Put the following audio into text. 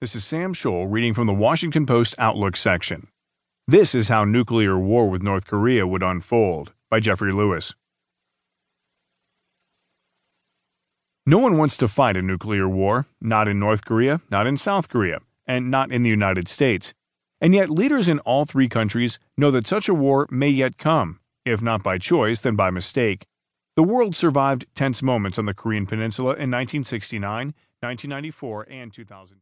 This is Sam Scholl reading from the Washington Post Outlook section. This is how nuclear war with North Korea would unfold by Jeffrey Lewis. No one wants to fight a nuclear war, not in North Korea, not in South Korea, and not in the United States. And yet, leaders in all three countries know that such a war may yet come, if not by choice, then by mistake. The world survived tense moments on the Korean Peninsula in 1969, 1994, and 2000.